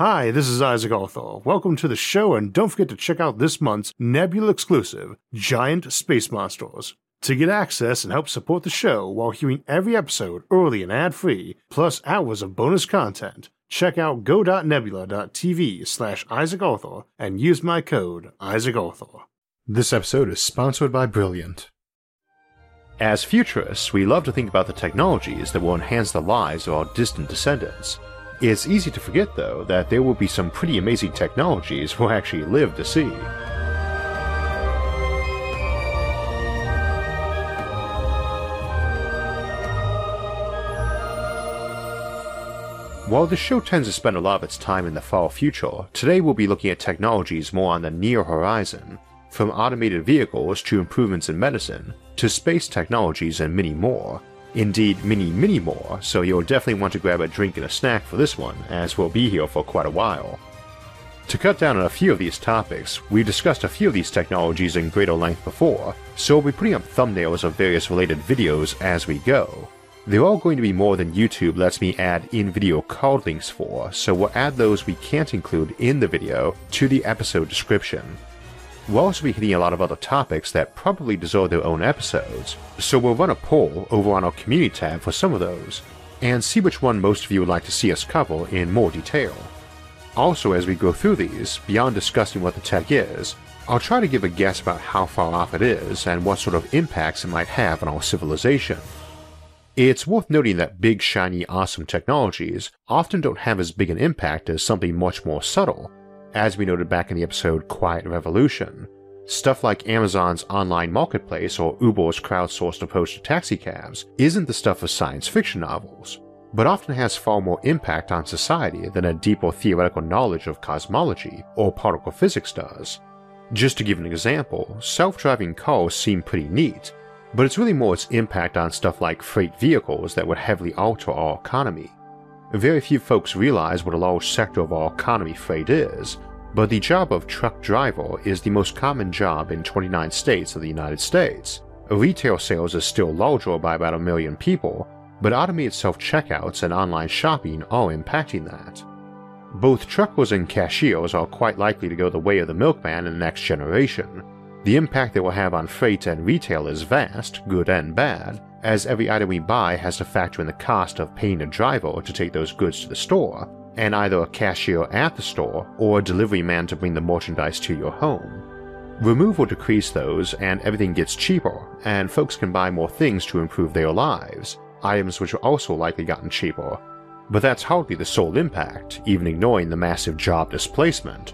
Hi, this is Isaac Arthur. Welcome to the show, and don't forget to check out this month's Nebula exclusive, Giant Space Monsters. To get access and help support the show while hearing every episode early and ad free, plus hours of bonus content, check out go.nebula.tv slash Isaac Arthur and use my code Isaac Arthur. This episode is sponsored by Brilliant. As futurists, we love to think about the technologies that will enhance the lives of our distant descendants. It's easy to forget, though, that there will be some pretty amazing technologies we'll actually live to see. While the show tends to spend a lot of its time in the far future, today we'll be looking at technologies more on the near horizon, from automated vehicles to improvements in medicine, to space technologies and many more. Indeed, many, many more, so you'll definitely want to grab a drink and a snack for this one, as we'll be here for quite a while. To cut down on a few of these topics, we've discussed a few of these technologies in greater length before, so we'll be putting up thumbnails of various related videos as we go. They're all going to be more than YouTube lets me add in-video card links for, so we'll add those we can't include in the video to the episode description. We'll also be hitting a lot of other topics that probably deserve their own episodes, so we'll run a poll over on our community tab for some of those, and see which one most of you would like to see us cover in more detail. Also, as we go through these, beyond discussing what the tech is, I'll try to give a guess about how far off it is and what sort of impacts it might have on our civilization. It's worth noting that big, shiny, awesome technologies often don't have as big an impact as something much more subtle, as we noted back in the episode Quiet Revolution, stuff like Amazon's online marketplace or Uber's crowdsourced approach to taxicabs isn't the stuff of science fiction novels, but often has far more impact on society than a deeper theoretical knowledge of cosmology or particle physics does. Just to give an example, self driving cars seem pretty neat, but it's really more its impact on stuff like freight vehicles that would heavily alter our economy. Very few folks realize what a large sector of our economy freight is, but the job of truck driver is the most common job in 29 states of the United States. Retail sales is still larger by about a million people, but automated self checkouts and online shopping are impacting that. Both truckers and cashiers are quite likely to go the way of the milkman in the next generation. The impact it will have on freight and retail is vast, good and bad, as every item we buy has to factor in the cost of paying a driver to take those goods to the store, and either a cashier at the store or a delivery man to bring the merchandise to your home. Remove or decrease those, and everything gets cheaper, and folks can buy more things to improve their lives, items which are also likely gotten cheaper. But that's hardly the sole impact, even ignoring the massive job displacement.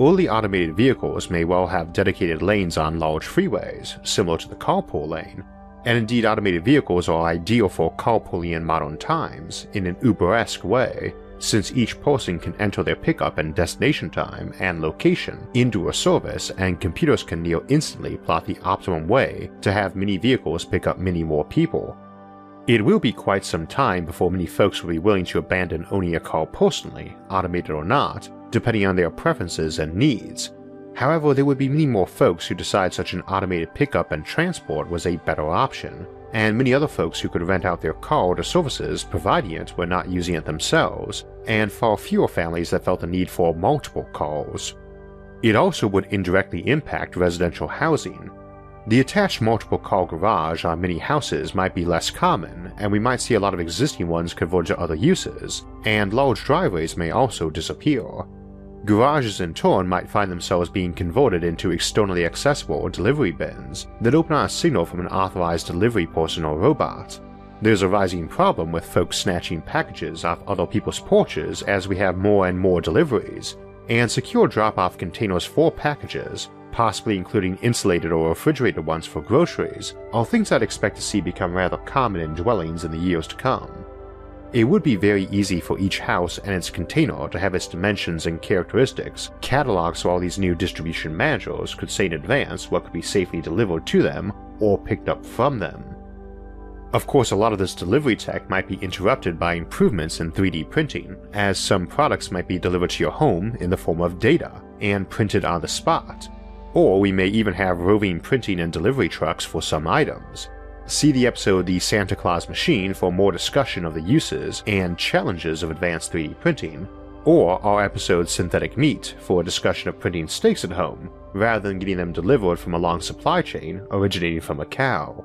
Early automated vehicles may well have dedicated lanes on large freeways, similar to the carpool lane, and indeed automated vehicles are ideal for carpooling in modern times in an Uber-esque way, since each person can enter their pickup and destination time and location into a service and computers can near instantly plot the optimum way to have many vehicles pick up many more people. It will be quite some time before many folks will be willing to abandon owning a car personally, automated or not, depending on their preferences and needs, However, there would be many more folks who decide such an automated pickup and transport was a better option, and many other folks who could rent out their car to services providing it were not using it themselves, and far fewer families that felt the need for multiple cars. It also would indirectly impact residential housing. The attached multiple car garage on many houses might be less common, and we might see a lot of existing ones convert to other uses, and large driveways may also disappear, Garages in turn might find themselves being converted into externally accessible delivery bins that open on a signal from an authorized delivery person or robot. There's a rising problem with folks snatching packages off other people's porches as we have more and more deliveries, and secure drop off containers for packages, possibly including insulated or refrigerated ones for groceries, are things I'd expect to see become rather common in dwellings in the years to come. It would be very easy for each house and its container to have its dimensions and characteristics cataloged so all these new distribution managers could say in advance what could be safely delivered to them or picked up from them. Of course, a lot of this delivery tech might be interrupted by improvements in 3D printing, as some products might be delivered to your home in the form of data and printed on the spot. Or we may even have roving printing and delivery trucks for some items, See the episode The Santa Claus Machine for more discussion of the uses and challenges of advanced 3D printing, or our episode Synthetic Meat for a discussion of printing steaks at home, rather than getting them delivered from a long supply chain originating from a cow.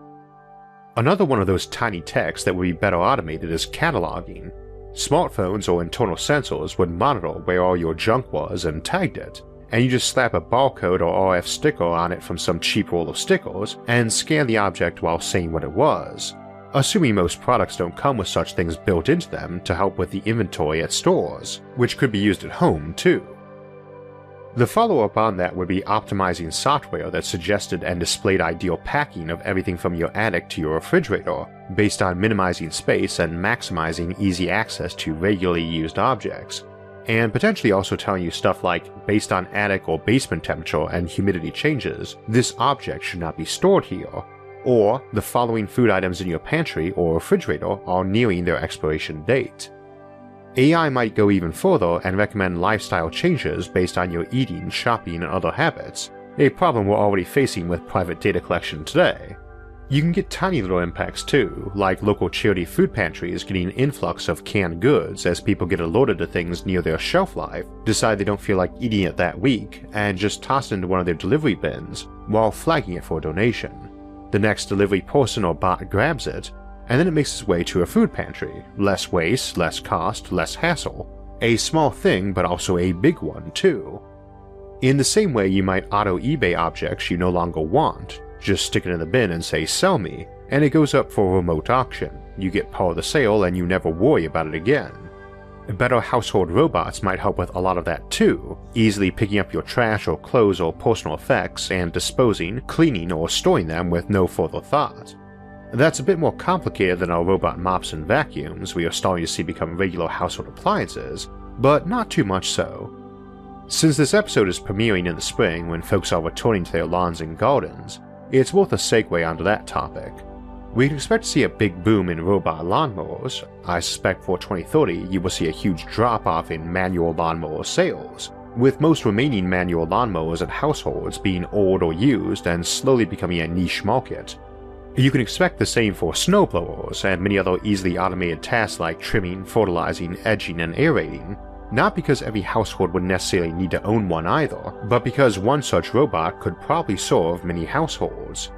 Another one of those tiny techs that would be better automated is cataloging. Smartphones or internal sensors would monitor where all your junk was and tagged it, and you just slap a barcode or RF sticker on it from some cheap roll of stickers and scan the object while saying what it was, assuming most products don't come with such things built into them to help with the inventory at stores, which could be used at home too. The follow up on that would be optimizing software that suggested and displayed ideal packing of everything from your attic to your refrigerator, based on minimizing space and maximizing easy access to regularly used objects, and potentially also telling you stuff like, based on attic or basement temperature and humidity changes, this object should not be stored here, or the following food items in your pantry or refrigerator are nearing their expiration date. AI might go even further and recommend lifestyle changes based on your eating, shopping, and other habits, a problem we're already facing with private data collection today. You can get tiny little impacts too, like local charity food pantries getting an influx of canned goods as people get alerted to things near their shelf life, decide they don't feel like eating it that week, and just toss it into one of their delivery bins while flagging it for a donation. The next delivery person or bot grabs it, and then it makes its way to a food pantry. Less waste, less cost, less hassle. A small thing, but also a big one, too. In the same way you might auto eBay objects you no longer want, just stick it in the bin and say sell me, and it goes up for remote auction. You get part of the sale and you never worry about it again. Better household robots might help with a lot of that too, easily picking up your trash or clothes or personal effects and disposing, cleaning, or storing them with no further thought. That's a bit more complicated than our robot mops and vacuums we are starting to see become regular household appliances, but not too much so. Since this episode is premiering in the spring when folks are returning to their lawns and gardens, it's worth a segue onto that topic. We can expect to see a big boom in robot lawnmowers. I suspect for 2030 you will see a huge drop off in manual lawnmower sales, with most remaining manual lawnmowers at households being old or used and slowly becoming a niche market. You can expect the same for snowblowers and many other easily automated tasks like trimming, fertilizing, edging, and aerating, not because every household would necessarily need to own one either, but because one such robot could probably serve many households.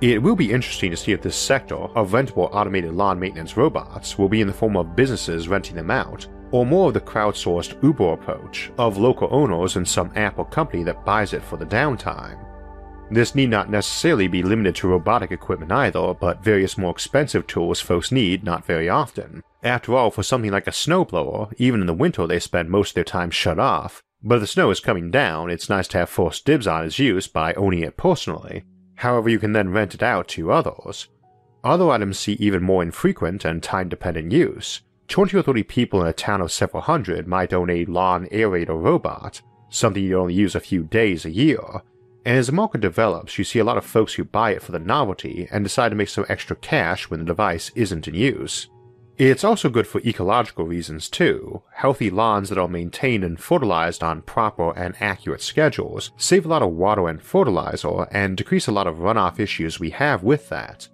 It will be interesting to see if this sector of rentable automated lawn maintenance robots will be in the form of businesses renting them out, or more of the crowdsourced Uber approach of local owners and some app or company that buys it for the downtime. This need not necessarily be limited to robotic equipment either, but various more expensive tools folks need not very often. After all, for something like a snowblower, even in the winter they spend most of their time shut off, but if the snow is coming down, it's nice to have first dibs on its use by owning it personally. However, you can then rent it out to others. Other items see even more infrequent and time dependent use. 20 or 30 people in a town of several hundred might own a lawn aerator robot, something you only use a few days a year, and as the market develops, you see a lot of folks who buy it for the novelty and decide to make some extra cash when the device isn't in use. It's also good for ecological reasons too. Healthy lawns that are maintained and fertilized on proper and accurate schedules save a lot of water and fertilizer and decrease a lot of runoff issues we have with that.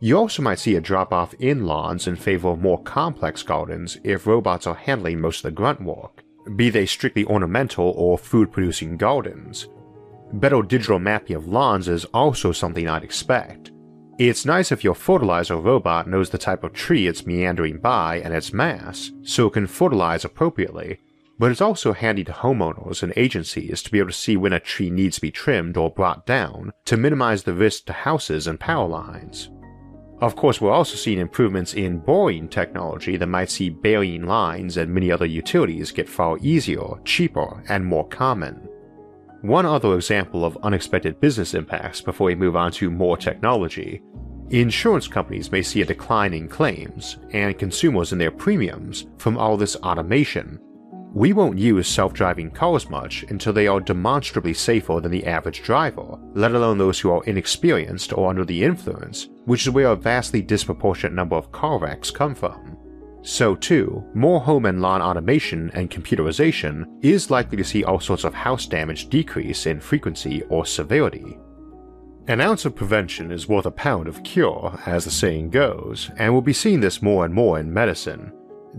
You also might see a drop off in lawns in favor of more complex gardens if robots are handling most of the grunt work, be they strictly ornamental or food producing gardens, Better digital mapping of lawns is also something I'd expect. It's nice if your fertilizer robot knows the type of tree it's meandering by and its mass, so it can fertilize appropriately, but it's also handy to homeowners and agencies to be able to see when a tree needs to be trimmed or brought down to minimize the risk to houses and power lines. Of course, we're also seeing improvements in boring technology that might see burying lines and many other utilities get far easier, cheaper, and more common. One other example of unexpected business impacts before we move on to more technology. Insurance companies may see a decline in claims, and consumers in their premiums, from all this automation. We won't use self driving cars much until they are demonstrably safer than the average driver, let alone those who are inexperienced or under the influence, which is where a vastly disproportionate number of car wrecks come from. So, too, more home and lawn automation and computerization is likely to see all sorts of house damage decrease in frequency or severity. An ounce of prevention is worth a pound of cure, as the saying goes, and we'll be seeing this more and more in medicine.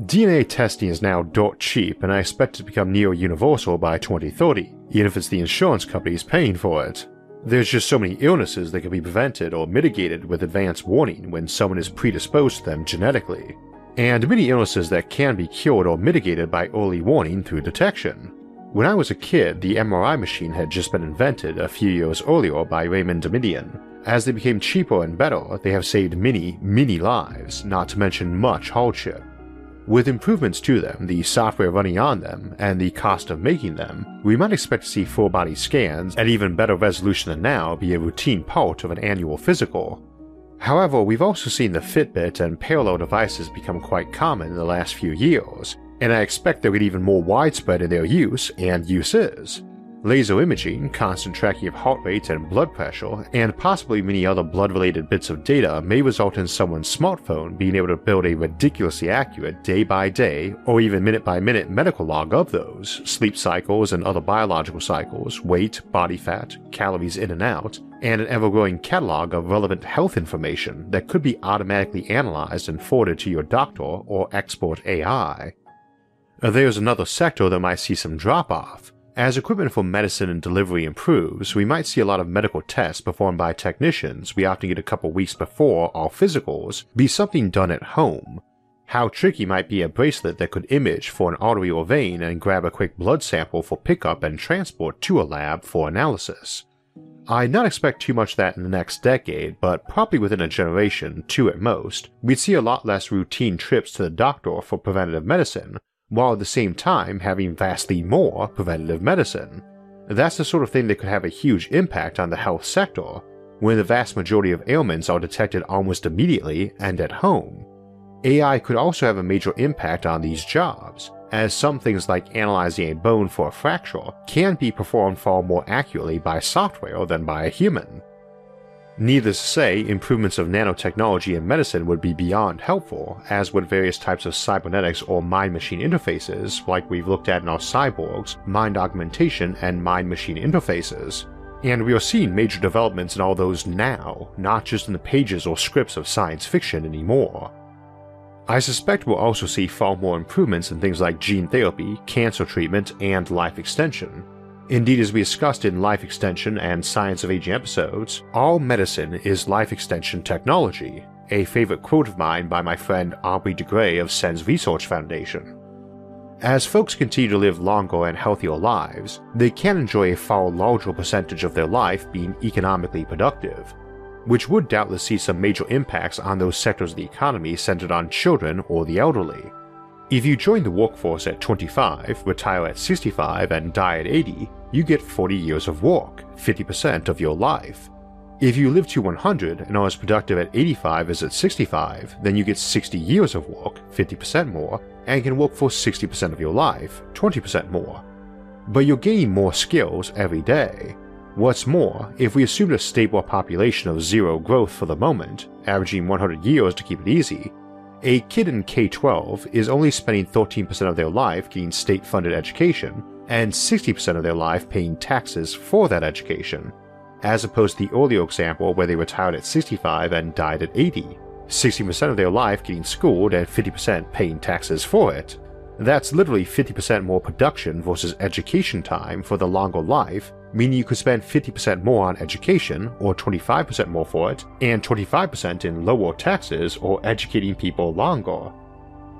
DNA testing is now dirt cheap, and I expect it to become near universal by 2030, even if it's the insurance companies paying for it. There's just so many illnesses that can be prevented or mitigated with advance warning when someone is predisposed to them genetically, and many illnesses that can be cured or mitigated by early warning through detection. When I was a kid, the MRI machine had just been invented a few years earlier by Raymond Damadian. As they became cheaper and better, they have saved many, many lives, not to mention much hardship. With improvements to them, the software running on them, and the cost of making them, we might expect to see full body scans at even better resolution than now be a routine part of an annual physical. However, we've also seen the Fitbit and parallel devices become quite common in the last few years, and I expect they'll get even more widespread in their use and uses. Laser imaging, constant tracking of heart rate and blood pressure, and possibly many other blood related bits of data may result in someone's smartphone being able to build a ridiculously accurate day by day or even minute by minute medical log of those sleep cycles and other biological cycles, weight, body fat, calories in and out, and an ever growing catalog of relevant health information that could be automatically analyzed and forwarded to your doctor or expert AI. There's another sector that might see some drop off as equipment for medicine and delivery improves, we might see a lot of medical tests performed by technicians we often get a couple weeks before our physicals be something done at home. How tricky might be a bracelet that could image for an artery or vein and grab a quick blood sample for pickup and transport to a lab for analysis. I'd not expect too much that in the next decade, but probably within a generation, two at most, we'd see a lot less routine trips to the doctor for preventative medicine, while at the same time having vastly more preventative medicine. That's the sort of thing that could have a huge impact on the health sector, when the vast majority of ailments are detected almost immediately and at home. AI could also have a major impact on these jobs, as some things like analyzing a bone for a fracture can be performed far more accurately by software than by a human. Needless to say, improvements of nanotechnology in medicine would be beyond helpful, as would various types of cybernetics or mind machine interfaces, like we've looked at in our cyborgs, mind augmentation, and mind machine interfaces. And we are seeing major developments in all those now, not just in the pages or scripts of science fiction anymore. I suspect we'll also see far more improvements in things like gene therapy, cancer treatment, and life extension, Indeed, as we discussed in Life Extension and Science of Aging episodes, all medicine is life extension technology, a favorite quote of mine by my friend Aubrey de Grey of SENS Research Foundation. As folks continue to live longer and healthier lives, they can enjoy a far larger percentage of their life being economically productive, which would doubtless see some major impacts on those sectors of the economy centered on children or the elderly. If you join the workforce at 25, retire at 65, and die at 80, you get 40 years of work, 50% of your life. If you live to 100 and are as productive at 85 as at 65, then you get 60 years of work, 50% more, and can work for 60% of your life, 20% more. But you're gaining more skills every day. What's more, if we assume a stable population of zero growth for the moment, averaging 100 years to keep it easy, a kid in K 12 is only spending 13% of their life getting state funded education and 60% of their life paying taxes for that education, as opposed to the earlier example where they retired at 65 and died at 80, 60% of their life getting schooled and 50% paying taxes for it. That's literally 50% more production versus education time for the longer life meaning you could spend 50% more on education, or 25% more for it, and 25% in lower taxes or educating people longer.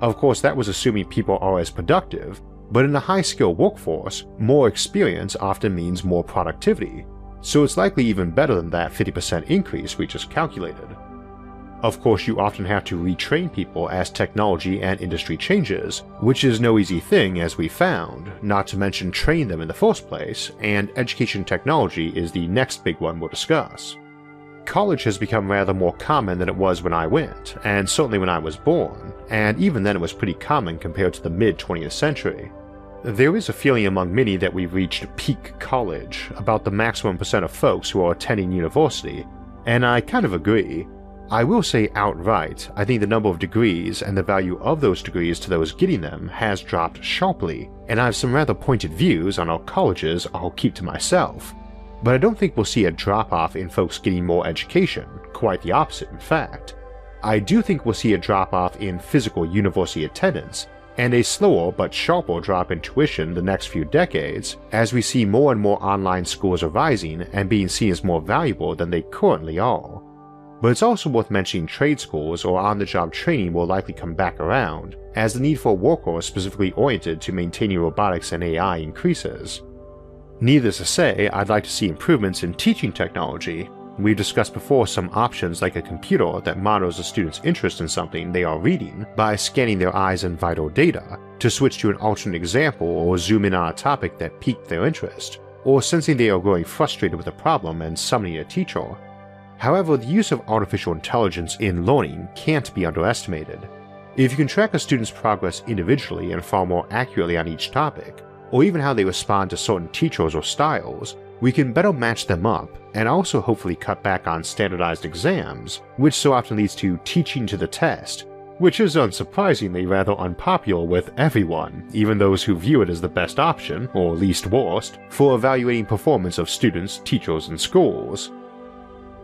Of course, that was assuming people are as productive, but in a high skilled workforce, more experience often means more productivity, so it's likely even better than that 50% increase we just calculated. Of course, you often have to retrain people as technology and industry changes, which is no easy thing as we found, not to mention train them in the first place, and education technology is the next big one we'll discuss. College has become rather more common than it was when I went, and certainly when I was born, and even then it was pretty common compared to the mid 20th century. There is a feeling among many that we've reached peak college, about the maximum percent of folks who are attending university, and I kind of agree, I will say outright, I think the number of degrees and the value of those degrees to those getting them has dropped sharply, and I have some rather pointed views on our colleges I'll keep to myself. But I don't think we'll see a drop off in folks getting more education, quite the opposite, in fact. I do think we'll see a drop off in physical university attendance and a slower but sharper drop in tuition the next few decades as we see more and more online schools arising and being seen as more valuable than they currently are. But it's also worth mentioning trade schools or on the job training will likely come back around, as the need for workers specifically oriented to maintaining robotics and AI increases. Needless to say, I'd like to see improvements in teaching technology. We've discussed before some options like a computer that monitors a student's interest in something they are reading by scanning their eyes and vital data, to switch to an alternate example or zoom in on a topic that piqued their interest, or sensing they are growing frustrated with a problem and summoning a teacher. However, the use of artificial intelligence in learning can't be underestimated. If you can track a student's progress individually and far more accurately on each topic, or even how they respond to certain teachers or styles, we can better match them up and also hopefully cut back on standardized exams, which so often leads to teaching to the test, which is unsurprisingly rather unpopular with everyone, even those who view it as the best option, or least worst, for evaluating performance of students, teachers, and schools.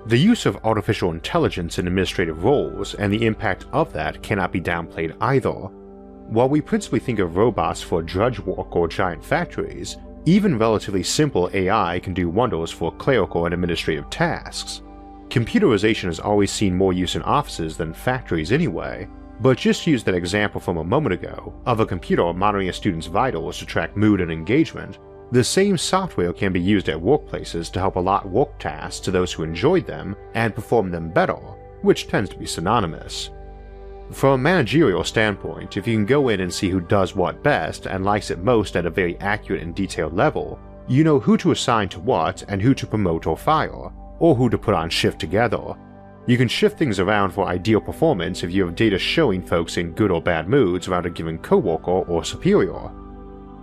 The use of artificial intelligence in administrative roles and the impact of that cannot be downplayed either. While we principally think of robots for drudge work or giant factories, even relatively simple AI can do wonders for clerical and administrative tasks. Computerization has always seen more use in offices than factories anyway, but just use that example from a moment ago of a computer monitoring a student's vitals to track mood and engagement the same software can be used at workplaces to help allot work tasks to those who enjoyed them and perform them better, which tends to be synonymous. From a managerial standpoint, if you can go in and see who does what best and likes it most at a very accurate and detailed level, you know who to assign to what and who to promote or fire, or who to put on shift together. You can shift things around for ideal performance if you have data showing folks in good or bad moods around a given coworker or superior,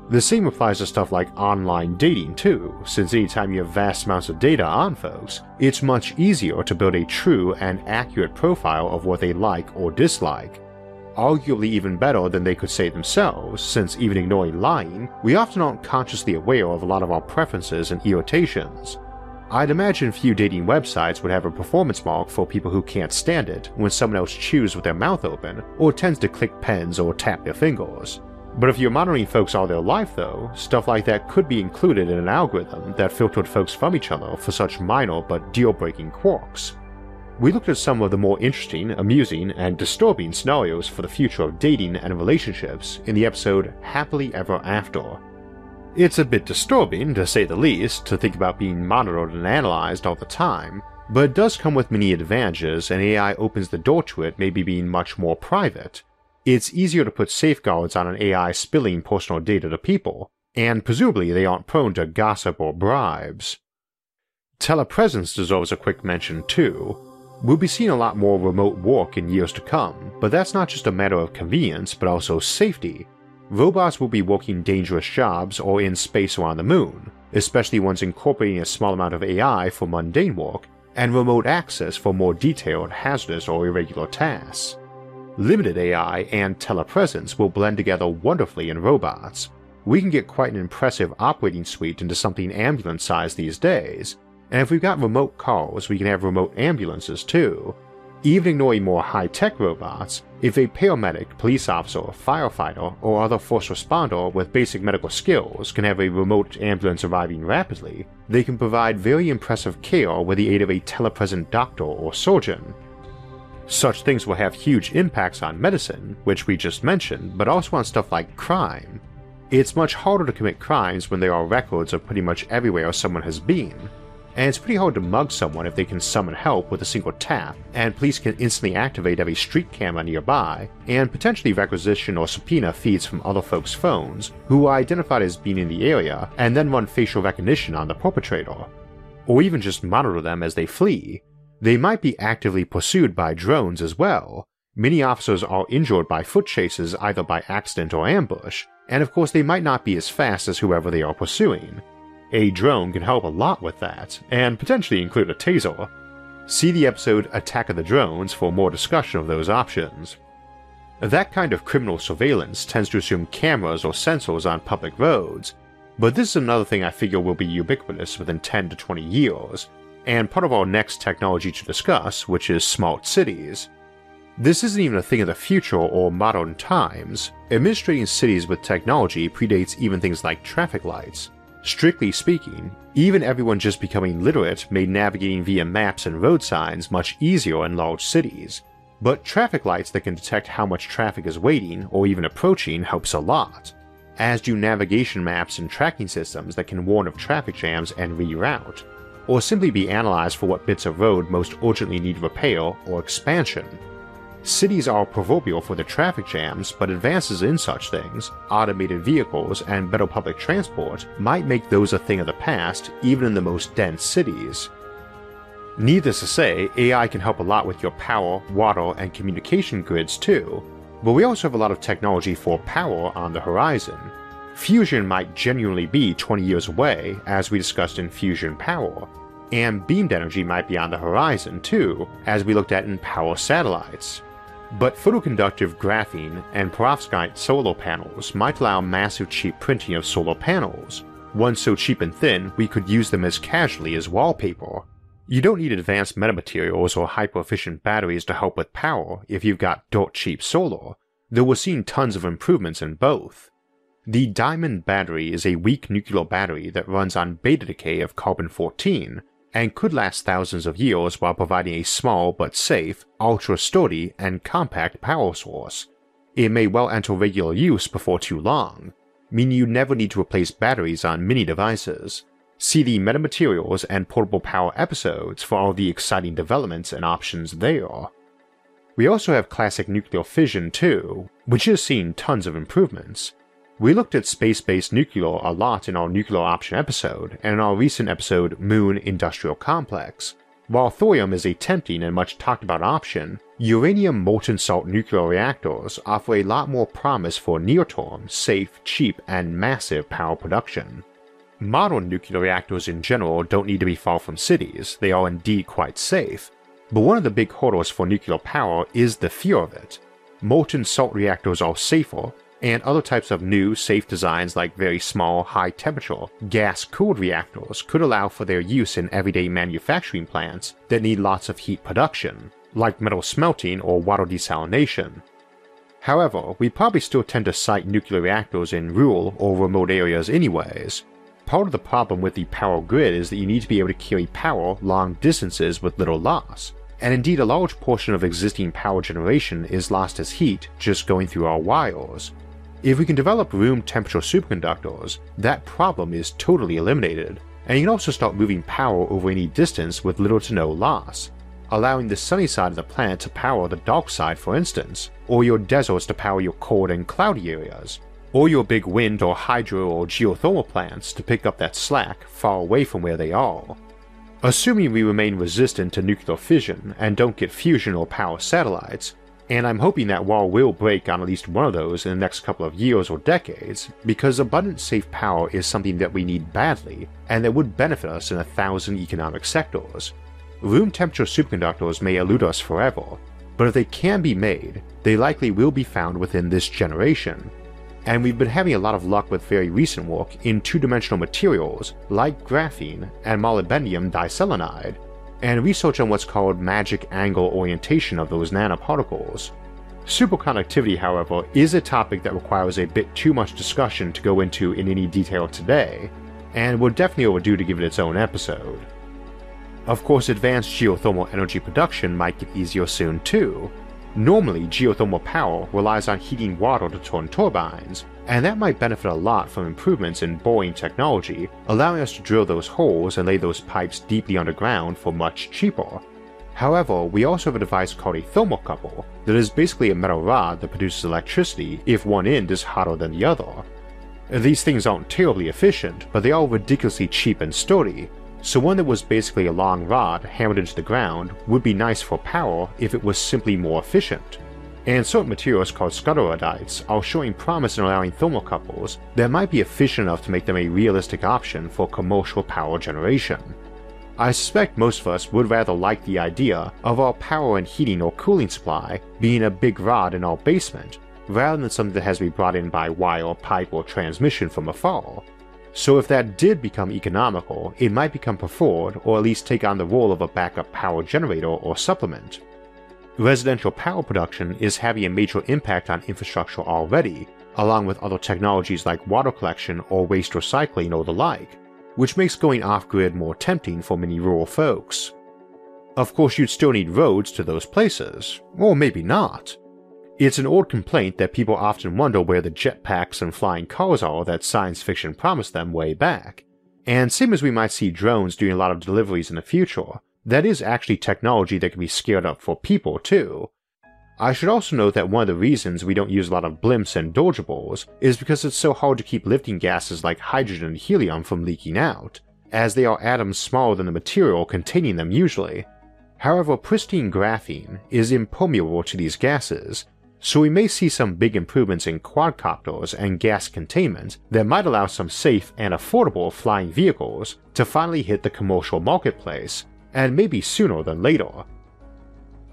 the same applies to stuff like online dating too, since anytime you have vast amounts of data on folks, it's much easier to build a true and accurate profile of what they like or dislike. Arguably even better than they could say themselves, since even ignoring lying, we often aren't consciously aware of a lot of our preferences and irritations. I'd imagine few dating websites would have a performance mark for people who can't stand it when someone else chews with their mouth open or tends to click pens or tap their fingers. But if you're monitoring folks all their life, though, stuff like that could be included in an algorithm that filtered folks from each other for such minor but deal breaking quirks. We looked at some of the more interesting, amusing, and disturbing scenarios for the future of dating and relationships in the episode Happily Ever After. It's a bit disturbing, to say the least, to think about being monitored and analyzed all the time, but it does come with many advantages, and AI opens the door to it maybe being much more private, it's easier to put safeguards on an AI spilling personal data to people, and presumably they aren't prone to gossip or bribes. Telepresence deserves a quick mention too. We'll be seeing a lot more remote work in years to come, but that's not just a matter of convenience but also safety. Robots will be working dangerous jobs or in space around the moon, especially ones incorporating a small amount of AI for mundane work and remote access for more detailed, hazardous, or irregular tasks limited AI and telepresence will blend together wonderfully in robots. We can get quite an impressive operating suite into something ambulance sized these days, and if we've got remote cars, we can have remote ambulances too. Even ignoring more high tech robots, if a paramedic, police officer, firefighter, or other first responder with basic medical skills can have a remote ambulance arriving rapidly, they can provide very impressive care with the aid of a telepresent doctor or surgeon, such things will have huge impacts on medicine, which we just mentioned, but also on stuff like crime. It's much harder to commit crimes when there are records of pretty much everywhere someone has been, and it's pretty hard to mug someone if they can summon help with a single tap, and police can instantly activate every street camera nearby, and potentially requisition or subpoena feeds from other folks' phones who are identified as being in the area, and then run facial recognition on the perpetrator. Or even just monitor them as they flee, they might be actively pursued by drones as well. Many officers are injured by foot chases either by accident or ambush, and of course they might not be as fast as whoever they are pursuing. A drone can help a lot with that, and potentially include a taser. See the episode Attack of the Drones for more discussion of those options. That kind of criminal surveillance tends to assume cameras or sensors on public roads, but this is another thing I figure will be ubiquitous within 10 to 20 years, and part of our next technology to discuss, which is smart cities. This isn't even a thing of the future or modern times. Administrating cities with technology predates even things like traffic lights. Strictly speaking, even everyone just becoming literate made navigating via maps and road signs much easier in large cities. But traffic lights that can detect how much traffic is waiting or even approaching helps a lot, as do navigation maps and tracking systems that can warn of traffic jams and reroute, or simply be analyzed for what bits of road most urgently need repair or expansion. Cities are proverbial for their traffic jams, but advances in such things, automated vehicles, and better public transport might make those a thing of the past even in the most dense cities. Needless to say, AI can help a lot with your power, water, and communication grids too, but we also have a lot of technology for power on the horizon. Fusion might genuinely be 20 years away, as we discussed in Fusion Power, and beamed energy might be on the horizon too, as we looked at in Power Satellites. But photoconductive graphene and perovskite solar panels might allow massive cheap printing of solar panels, ones so cheap and thin we could use them as casually as wallpaper. You don't need advanced metamaterials or hyper efficient batteries to help with power if you've got dirt cheap solar, though we're seeing tons of improvements in both. The Diamond battery is a weak nuclear battery that runs on beta decay of carbon 14 and could last thousands of years while providing a small but safe, ultra sturdy, and compact power source. It may well enter regular use before too long, meaning you never need to replace batteries on many devices. See the metamaterials and portable power episodes for all the exciting developments and options there. We also have classic nuclear fission too, which has seen tons of improvements. We looked at space based nuclear a lot in our nuclear option episode and in our recent episode Moon Industrial Complex. While thorium is a tempting and much talked about option, uranium molten salt nuclear reactors offer a lot more promise for near term, safe, cheap, and massive power production. Modern nuclear reactors in general don't need to be far from cities, they are indeed quite safe. But one of the big hurdles for nuclear power is the fear of it. Molten salt reactors are safer, and other types of new, safe designs like very small, high temperature, gas cooled reactors could allow for their use in everyday manufacturing plants that need lots of heat production, like metal smelting or water desalination. However, we probably still tend to site nuclear reactors in rural or remote areas, anyways. Part of the problem with the power grid is that you need to be able to carry power long distances with little loss, and indeed a large portion of existing power generation is lost as heat just going through our wires, if we can develop room temperature superconductors, that problem is totally eliminated, and you can also start moving power over any distance with little to no loss, allowing the sunny side of the planet to power the dark side, for instance, or your deserts to power your cold and cloudy areas, or your big wind or hydro or geothermal plants to pick up that slack far away from where they are. Assuming we remain resistant to nuclear fission and don't get fusion or power satellites, and I'm hoping that wall will break on at least one of those in the next couple of years or decades, because abundant safe power is something that we need badly, and that would benefit us in a thousand economic sectors. Room temperature superconductors may elude us forever, but if they can be made, they likely will be found within this generation. And we've been having a lot of luck with very recent work in two dimensional materials like graphene and molybdenum diselenide, and research on what's called magic angle orientation of those nanoparticles. Superconductivity, however, is a topic that requires a bit too much discussion to go into in any detail today, and we're definitely overdue to give it its own episode. Of course, advanced geothermal energy production might get easier soon too. Normally, geothermal power relies on heating water to turn turbines, and that might benefit a lot from improvements in boring technology, allowing us to drill those holes and lay those pipes deeply underground for much cheaper. However, we also have a device called a thermocouple that is basically a metal rod that produces electricity if one end is hotter than the other. These things aren't terribly efficient, but they are ridiculously cheap and sturdy, so one that was basically a long rod hammered into the ground would be nice for power if it was simply more efficient and certain materials called skutterudites are showing promise in allowing thermocouples that might be efficient enough to make them a realistic option for commercial power generation. I suspect most of us would rather like the idea of our power and heating or cooling supply being a big rod in our basement, rather than something that has to be brought in by wire, pipe, or transmission from afar. So if that did become economical, it might become preferred or at least take on the role of a backup power generator or supplement. residential power production is having a major impact on infrastructure already, along with other technologies like water collection or waste recycling or the like, which makes going off grid more tempting for many rural folks. Of course, you'd still need roads to those places, or maybe not. It's an old complaint that people often wonder where the jetpacks and flying cars are that science fiction promised them way back. And same as we might see drones doing a lot of deliveries in the future, that is actually technology that can be scaled up for people too. I should also note that one of the reasons we don't use a lot of blimps and dirigibles is because it's so hard to keep lifting gases like hydrogen and helium from leaking out, as they are atoms smaller than the material containing them usually. However, pristine graphene is impermeable to these gases, so we may see some big improvements in quadcopters and gas containment that might allow some safe and affordable flying vehicles to finally hit the commercial marketplace, and maybe sooner than later.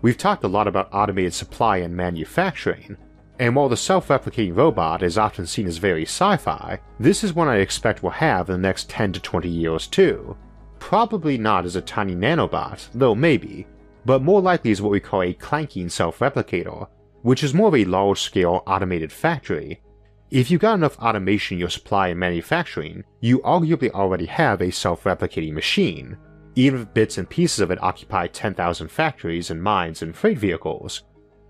We've talked a lot about automated supply and manufacturing, and while the self replicating robot is often seen as very sci fi, this is one I expect we'll have in the next 10 to 20 years too. Probably not as a tiny nanobot, though maybe, but more likely as what we call a clanking self replicator, which is more of a large scale automated factory. If you've got enough automation in your supply and manufacturing, you arguably already have a self replicating machine, even if bits and pieces of it occupy 10,000 factories and mines and freight vehicles.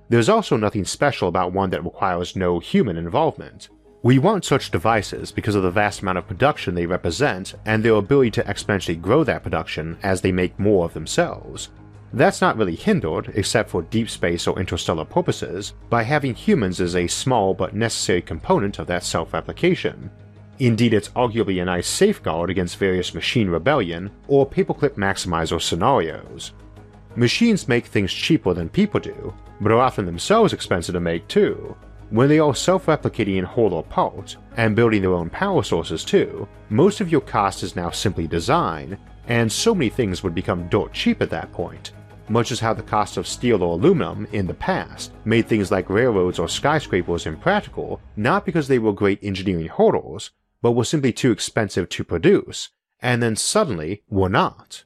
There's also nothing special about one that requires no human involvement. We want such devices because of the vast amount of production they represent and their ability to exponentially grow that production as they make more of themselves. That's not really hindered, except for deep space or interstellar purposes, by having humans as a small but necessary component of that self replication, Indeed, it's arguably a nice safeguard against various machine rebellion or paperclip maximizer scenarios. Machines make things cheaper than people do, but are often themselves expensive to make too. When they are self replicating in whole or part, and building their own power sources too, most of your cost is now simply design, and so many things would become dirt cheap at that point, much as how the cost of steel or aluminum in the past made things like railroads or skyscrapers impractical, not because they were great engineering hurdles, but were simply too expensive to produce, and then suddenly were not.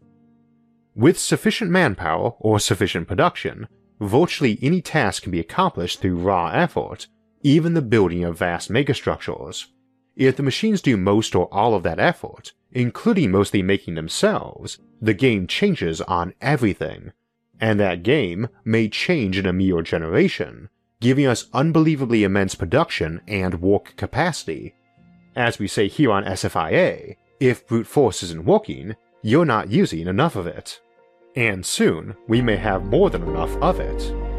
With sufficient manpower or sufficient production, virtually any task can be accomplished through raw effort, even the building of vast megastructures. If the machines do most or all of that effort, including mostly making themselves, the game changes on everything. And that game may change in a mere generation, giving us unbelievably immense production and work capacity as we say here on SFIA, if brute force isn't working, you're not using enough of it. And soon, we may have more than enough of it.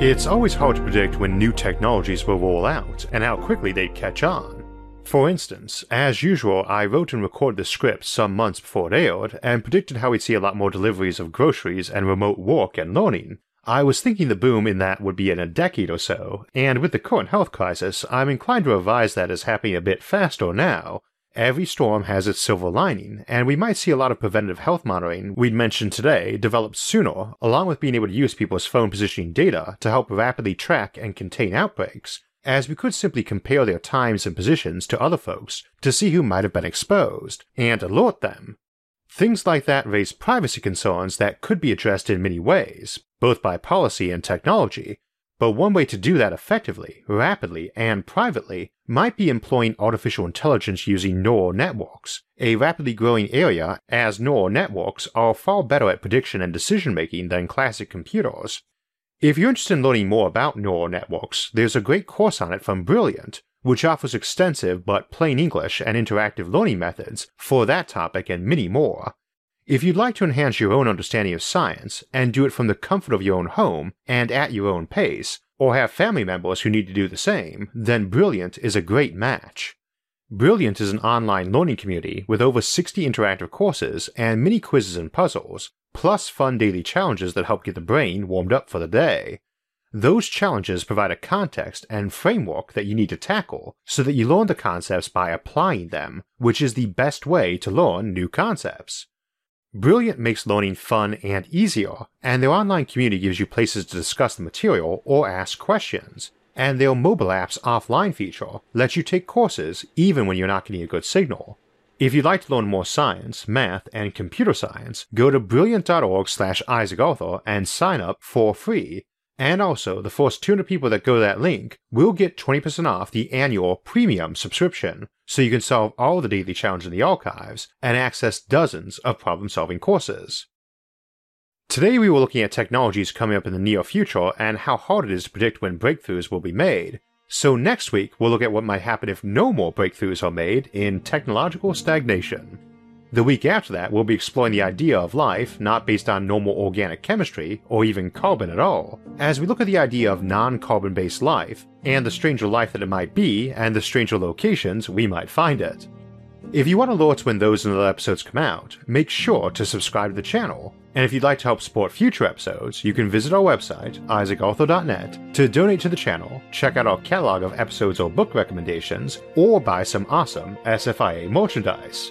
It's always hard to predict when new technologies will roll out and how quickly they'd catch on. For instance, as usual, I wrote and recorded the script some months before it aired and predicted how we'd see a lot more deliveries of groceries and remote work and learning, I was thinking the boom in that would be in a decade or so, and with the current health crisis, I'm inclined to revise that as happening a bit faster now. Every storm has its silver lining, and we might see a lot of preventative health monitoring we'd mentioned today develop sooner, along with being able to use people's phone positioning data to help rapidly track and contain outbreaks, as we could simply compare their times and positions to other folks to see who might have been exposed, and alert them. Things like that raise privacy concerns that could be addressed in many ways, both by policy and technology, but one way to do that effectively, rapidly, and privately might be employing artificial intelligence using neural networks, a rapidly growing area as neural networks are far better at prediction and decision making than classic computers. If you're interested in learning more about neural networks, there's a great course on it from Brilliant, which offers extensive but plain English and interactive learning methods for that topic and many more. If you'd like to enhance your own understanding of science and do it from the comfort of your own home and at your own pace, or have family members who need to do the same, then Brilliant is a great match. Brilliant is an online learning community with over 60 interactive courses and many quizzes and puzzles, plus fun daily challenges that help get the brain warmed up for the day. Those challenges provide a context and framework that you need to tackle so that you learn the concepts by applying them, which is the best way to learn new concepts. Brilliant makes learning fun and easier, and their online community gives you places to discuss the material or ask questions, and their mobile app's offline feature lets you take courses even when you're not getting a good signal. If you'd like to learn more science, math, and computer science, go to brilliant.org slash Isaac and sign up for free. And also, the first 200 people that go to that link will get 20% off the annual premium subscription, so you can solve all the daily challenges in the archives and access dozens of problem solving courses. Today we were looking at technologies coming up in the near future and how hard it is to predict when breakthroughs will be made. So next week we'll look at what might happen if no more breakthroughs are made in technological stagnation. The week after that we'll be exploring the idea of life not based on normal organic chemistry or even carbon at all, as we look at the idea of non-carbon based life and the stranger life that it might be and the stranger locations we might find it. If you want alerts when those and other episodes come out, make sure to subscribe to the channel. And if you'd like to help support future episodes, you can visit our website, isaacarthur.net, to donate to the channel, check out our catalog of episodes or book recommendations, or buy some awesome SFIA merchandise.